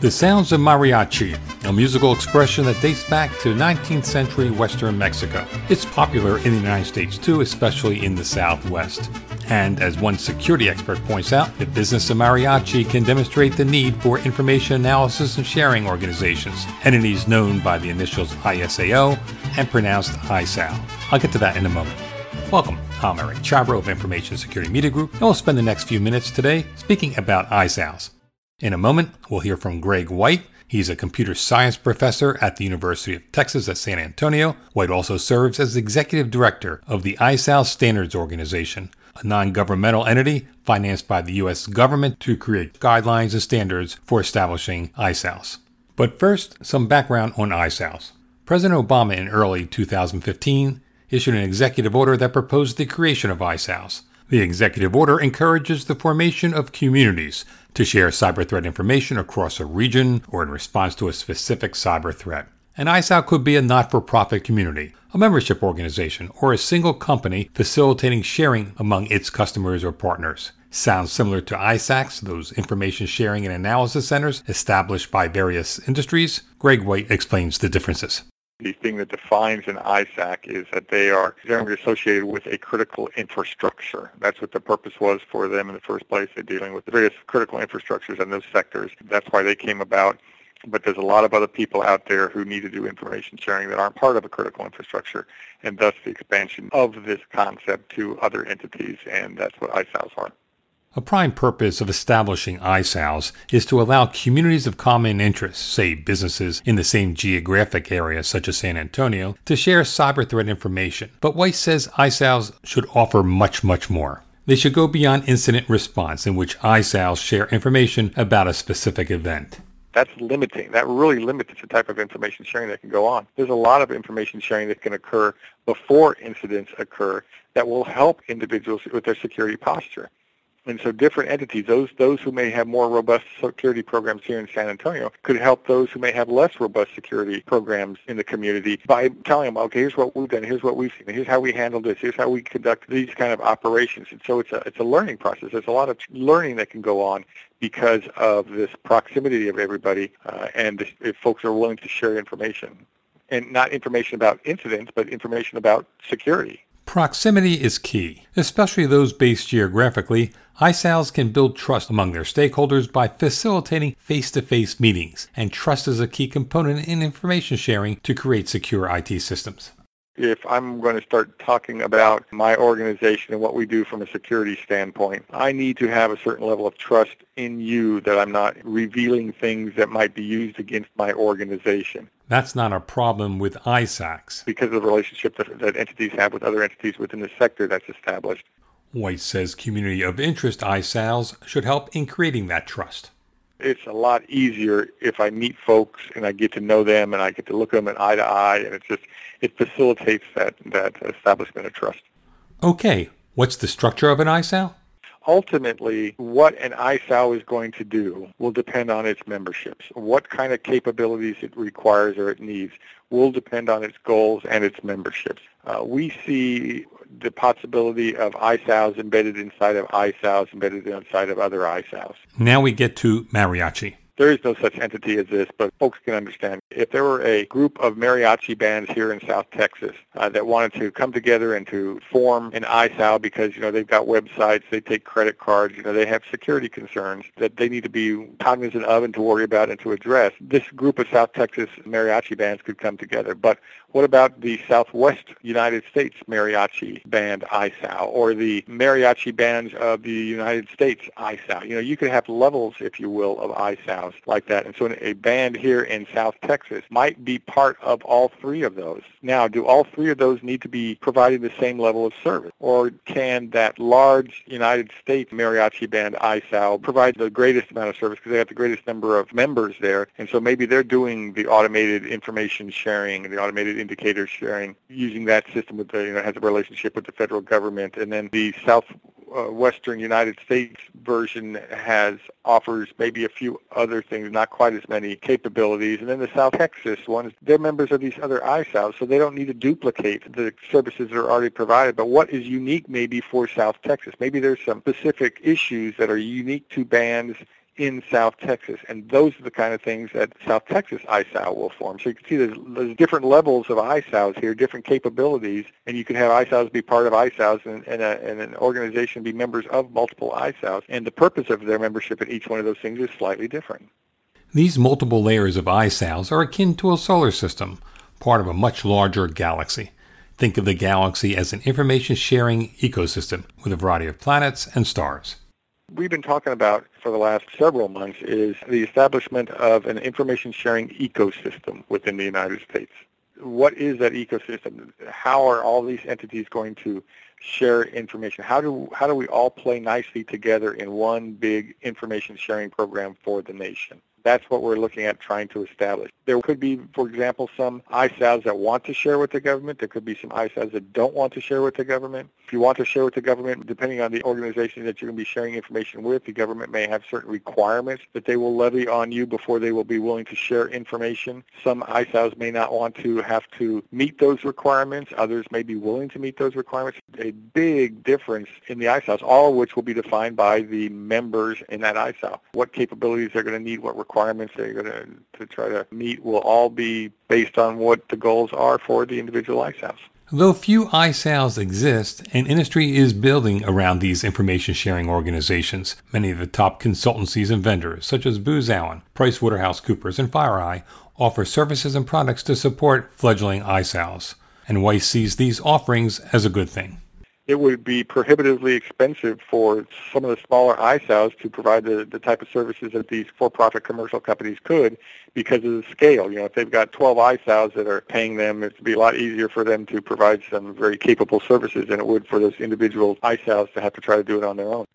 The sounds of mariachi, a musical expression that dates back to 19th century western Mexico. It's popular in the United States too, especially in the Southwest. And as one security expert points out, the business of mariachi can demonstrate the need for information analysis and sharing organizations, entities known by the initials ISAO and pronounced ISAO. I'll get to that in a moment. Welcome. I'm Eric Chabrow of Information Security Media Group, and we'll spend the next few minutes today speaking about ISAOs. In a moment, we'll hear from Greg White. He's a computer science professor at the University of Texas at San Antonio. White also serves as executive director of the ISAO Standards Organization, a non governmental entity financed by the U.S. government to create guidelines and standards for establishing ISAOs. But first, some background on ISAOs. President Obama in early 2015 issued an executive order that proposed the creation of ISAOs. The executive order encourages the formation of communities to share cyber threat information across a region or in response to a specific cyber threat. An ISAO could be a not for profit community, a membership organization, or a single company facilitating sharing among its customers or partners. Sounds similar to ISACs, those information sharing and analysis centers established by various industries. Greg White explains the differences. The thing that defines an ISAC is that they are generally associated with a critical infrastructure. That's what the purpose was for them in the first place. They're dealing with the various critical infrastructures in those sectors. That's why they came about. But there's a lot of other people out there who need to do information sharing that aren't part of a critical infrastructure, and thus the expansion of this concept to other entities, and that's what ISAOs are. A prime purpose of establishing ISAOs is to allow communities of common interest, say businesses in the same geographic area such as San Antonio, to share cyber threat information. But White says ISAOs should offer much, much more. They should go beyond incident response, in which ISAOs share information about a specific event that's limiting. That really limits the type of information sharing that can go on. There's a lot of information sharing that can occur before incidents occur that will help individuals with their security posture. And so different entities, those those who may have more robust security programs here in San Antonio, could help those who may have less robust security programs in the community by telling them, okay, here's what we've done, here's what we've seen, here's how we handle this, here's how we conduct these kind of operations. And so it's a it's a learning process. There's a lot of learning that can go on because of this proximity of everybody, uh, and if folks are willing to share information, and not information about incidents, but information about security. Proximity is key, especially those based geographically. ISAOs can build trust among their stakeholders by facilitating face to face meetings, and trust is a key component in information sharing to create secure IT systems if I'm going to start talking about my organization and what we do from a security standpoint, I need to have a certain level of trust in you that I'm not revealing things that might be used against my organization. That's not a problem with ISACs. Because of the relationship that, that entities have with other entities within the sector that's established. White says community of interest ISAOs should help in creating that trust it's a lot easier if I meet folks and I get to know them and I get to look at them eye to eye, and it just it facilitates that that establishment of trust. Okay, what's the structure of an ISAO? Ultimately, what an ISAO is going to do will depend on its memberships. What kind of capabilities it requires or it needs will depend on its goals and its memberships. Uh, we see the possibility of ISAOs embedded inside of ISAOs embedded inside of other ISAOs. Now we get to mariachi. There is no such entity as this, but folks can understand. If there were a group of mariachi bands here in South Texas uh, that wanted to come together and to form an ISAO because, you know, they've got websites, they take credit cards, you know, they have security concerns that they need to be cognizant of and to worry about and to address, this group of South Texas mariachi bands could come together. But what about the Southwest United States mariachi band ISAO or the mariachi bands of the United States ISAO? You know, you could have levels, if you will, of ISAOs like that. And so a band here in South Texas might be part of all three of those. Now, do all three of those need to be providing the same level of service? Or can that large United States mariachi band ISAO provide the greatest amount of service because they have the greatest number of members there? And so maybe they're doing the automated information sharing the automated indicator sharing using that system the, you know, has a relationship with the federal government. And then the South uh, Western United States version has offers maybe a few other things, not quite as many capabilities. And then the South Texas ones, they're members of these other ISAOs, so they don't need to duplicate the services that are already provided. But what is unique maybe for South Texas? Maybe there's some specific issues that are unique to bands in South Texas. And those are the kind of things that South Texas ISAO will form. So you can see there's, there's different levels of ISAOs here, different capabilities, and you can have ISAOs be part of ISAOs and, and, a, and an organization be members of multiple ISAOs. And the purpose of their membership in each one of those things is slightly different. These multiple layers of ISAOs are akin to a solar system, part of a much larger galaxy. Think of the galaxy as an information sharing ecosystem with a variety of planets and stars we've been talking about for the last several months is the establishment of an information sharing ecosystem within the United States. What is that ecosystem? How are all these entities going to share information? How do how do we all play nicely together in one big information sharing program for the nation? That's what we're looking at trying to establish. There could be, for example, some ISAOs that want to share with the government. There could be some ISAOs that don't want to share with the government. If you want to share with the government, depending on the organization that you're going to be sharing information with, the government may have certain requirements that they will levy on you before they will be willing to share information. Some ISAOs may not want to have to meet those requirements. Others may be willing to meet those requirements. A big difference in the ISAOs, all of which will be defined by the members in that ISAO. What capabilities they're going to need, what requirements they're going to, try to meet will all be based on what the goals are for the individual ISAOs. Though few ISAOs exist, an industry is building around these information sharing organizations. Many of the top consultancies and vendors, such as Booz Allen, PricewaterhouseCoopers, and FireEye, offer services and products to support fledgling ISAOs. And White sees these offerings as a good thing it would be prohibitively expensive for some of the smaller ISAOs to provide the, the type of services that these for-profit commercial companies could because of the scale. You know, if they've got 12 ISAOs that are paying them, it would be a lot easier for them to provide some very capable services than it would for those individual ISAOs to have to try to do it on their own.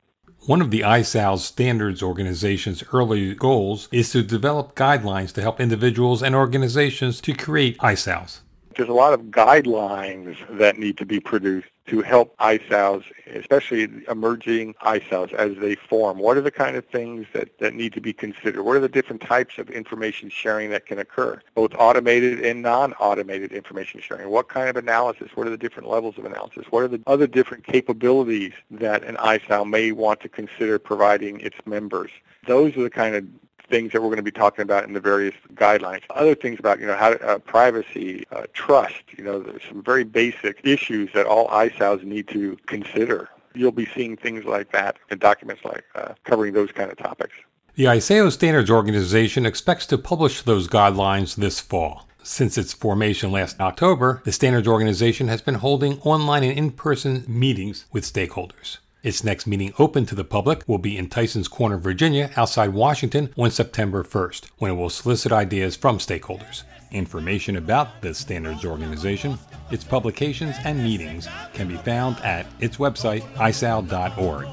One of the ISAO standards organization's early goals is to develop guidelines to help individuals and organizations to create ISAOs. There's a lot of guidelines that need to be produced to help ISAOs, especially emerging ISAOs as they form? What are the kind of things that, that need to be considered? What are the different types of information sharing that can occur, both automated and non-automated information sharing? What kind of analysis? What are the different levels of analysis? What are the other different capabilities that an ISAO may want to consider providing its members? Those are the kind of things that we're going to be talking about in the various guidelines. Other things about, you know, how uh, privacy, uh, trust, you know, there's some very basic issues that all ISAOs need to consider. You'll be seeing things like that in documents like uh, covering those kind of topics. The ISAO Standards Organization expects to publish those guidelines this fall. Since its formation last October, the Standards Organization has been holding online and in-person meetings with stakeholders. Its next meeting open to the public will be in Tysons Corner, Virginia, outside Washington, on September 1st, when it will solicit ideas from stakeholders. Information about the Standards Organization, its publications, and meetings can be found at its website, isao.org.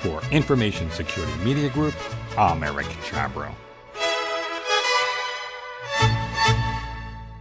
For Information Security Media Group, I'm Eric Chabrow.